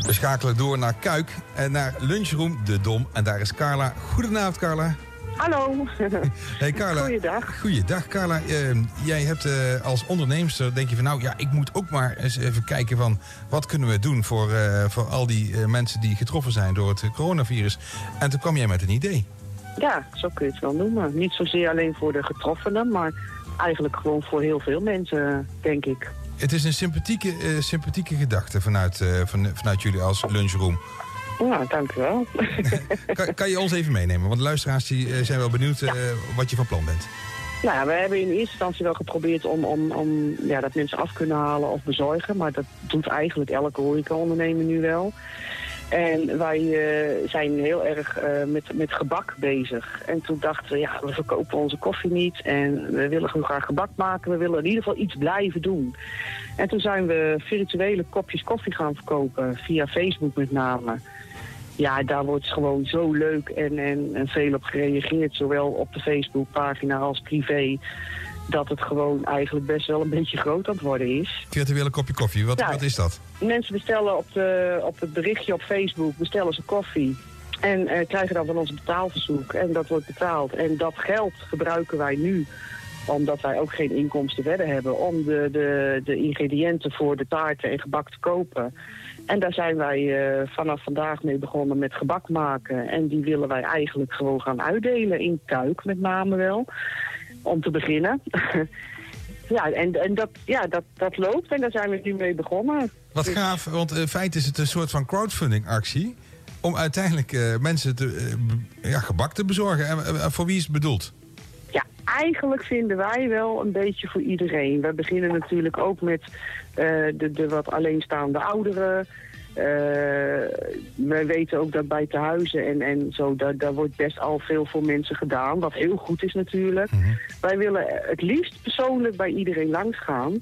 We schakelen door naar Kuik en naar Lunchroom De Dom. En daar is Carla. Goedenavond, Carla. Hallo. Hey Carla. Goeiedag. Goeiedag, Carla. Eh, jij hebt eh, als onderneemster, denk je van nou ja, ik moet ook maar eens even kijken van wat kunnen we doen voor, eh, voor al die eh, mensen die getroffen zijn door het coronavirus. En toen kwam jij met een idee. Ja, zo kun je het wel noemen. Niet zozeer alleen voor de getroffenen, maar eigenlijk gewoon voor heel veel mensen, denk ik. Het is een sympathieke, eh, sympathieke gedachte vanuit, eh, van, vanuit jullie als lunchroom. Ja, dank u wel. Kan, kan je ons even meenemen? Want de luisteraars die, eh, zijn wel benieuwd wat je van plan bent. nou ja, we hebben in eerste instantie wel geprobeerd om, om, om ja, dat mensen af kunnen halen of bezorgen. Maar dat doet eigenlijk elke horecaondernemer nu wel. En wij eh, zijn heel erg eh, met, met gebak bezig. En toen dachten we, ja, we verkopen onze koffie niet. En we willen gewoon graag gebak maken. We willen in ieder geval iets blijven doen. En toen zijn we virtuele kopjes koffie gaan verkopen. Via Facebook met name. Ja, daar wordt gewoon zo leuk en, en, en veel op gereageerd. Zowel op de Facebookpagina als privé. Dat het gewoon eigenlijk best wel een beetje groot aan het worden is. Virtuele kopje koffie, wat, Ja. wat is dat? Mensen bestellen op, de, op het berichtje op Facebook, bestellen ze koffie. En eh, krijgen dan van ons een betaalverzoek. En dat wordt betaald. En dat geld gebruiken wij nu omdat wij ook geen inkomsten verder hebben, om de, de, de ingrediënten voor de taarten en gebak te kopen. En daar zijn wij eh, vanaf vandaag mee begonnen met gebak maken. En die willen wij eigenlijk gewoon gaan uitdelen in Kuik met name wel. Om te beginnen. ja, en, en dat, ja, dat, dat loopt en daar zijn we nu mee begonnen. Wat Dus- gaaf, want in feite is het een soort van crowdfunding actie. Om uiteindelijk eh, mensen te, eh, ja, gebak te bezorgen. En eh, voor wie is het bedoeld? Ja, eigenlijk vinden wij wel een beetje voor iedereen. We beginnen natuurlijk ook met eh, de, de wat alleenstaande ouderen. Eh, wij weten ook dat bij tehuizen en, en zo, daar, daar wordt best al veel voor mensen gedaan. Wat heel goed is natuurlijk. Wij willen het liefst persoonlijk bij iedereen langsgaan.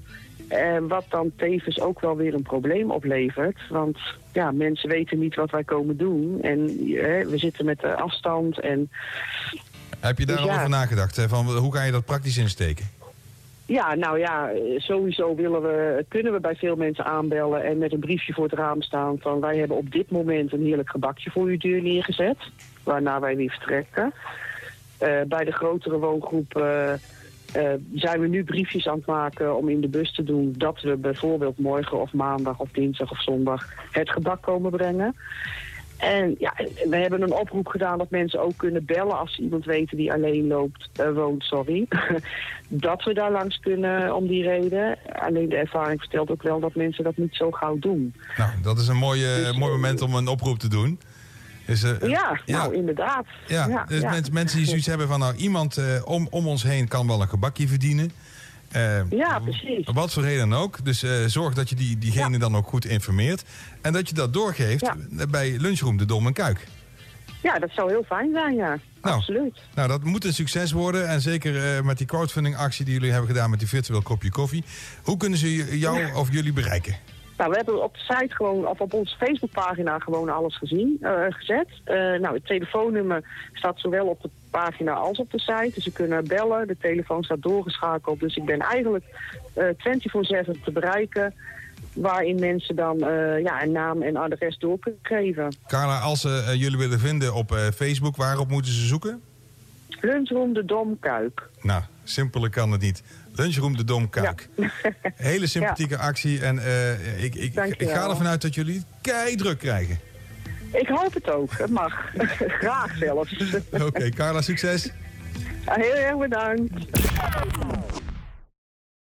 Eh, wat dan tevens ook wel weer een probleem oplevert. Want ja, mensen weten niet wat wij komen doen. En eh, we zitten met de afstand en Heb je daar Dus al ja. over nagedacht? Hè? Van, hoe ga je dat praktisch insteken? Ja, nou ja, sowieso willen we, kunnen we bij veel mensen aanbellen en met een briefje voor het raam staan van wij hebben op dit moment een heerlijk gebakje voor uw deur neergezet, waarna wij weer vertrekken. Eh, bij de grotere woongroep eh, eh, zijn we nu briefjes aan het maken om in de bus te doen dat we bijvoorbeeld morgen of maandag of dinsdag of zondag het gebak komen brengen. En ja, we hebben een oproep gedaan dat mensen ook kunnen bellen als ze iemand weten die alleen loopt, eh, woont, sorry. dat we daar langs kunnen om die reden. Alleen de ervaring vertelt ook wel dat mensen dat niet zo gauw doen. Nou, dat is een mooi, eh, Dus, mooi eh, moment om een oproep te doen. Dus, eh, Ja, ja. nou inderdaad. Ja, dus ja. mensen die zoiets hebben van nou, iemand om, om ons heen kan wel een gebakje verdienen. Eh, Ja, precies. Wat voor reden dan ook. Dus eh, zorg dat je die, diegene Ja. dan ook goed informeert. En dat je dat doorgeeft Ja. bij Lunchroom de Dom en Kuik. Ja, dat zou heel fijn zijn, ja. Nou. Absoluut. Nou, dat moet een succes worden. En zeker eh, met die crowdfunding actie die jullie hebben gedaan met die virtueel kopje koffie. Hoe kunnen ze jou of jullie bereiken? Nou, we hebben op de site gewoon, of op onze Facebookpagina gewoon alles gezien, eh, gezet. Eh, nou, het telefoonnummer staat zowel op de pagina als op de site. Dus ze kunnen bellen, de telefoon staat doorgeschakeld. Dus ik ben eigenlijk eh 24-7 te bereiken. Waarin mensen dan ja, een naam en adres door kunnen geven. Carla, als ze jullie willen vinden op Facebook, waarop moeten ze zoeken? Lunchroom de Dom Kuik. Nou, simpeler kan het niet. Lunchroom de Dom Kuik. Hele sympathieke actie. En eh, ik, ik, ik ga ervan uit dat jullie kei druk krijgen. Ik hoop het ook, het mag. Graag zelfs. Oké, Carla, succes. Heel erg bedankt.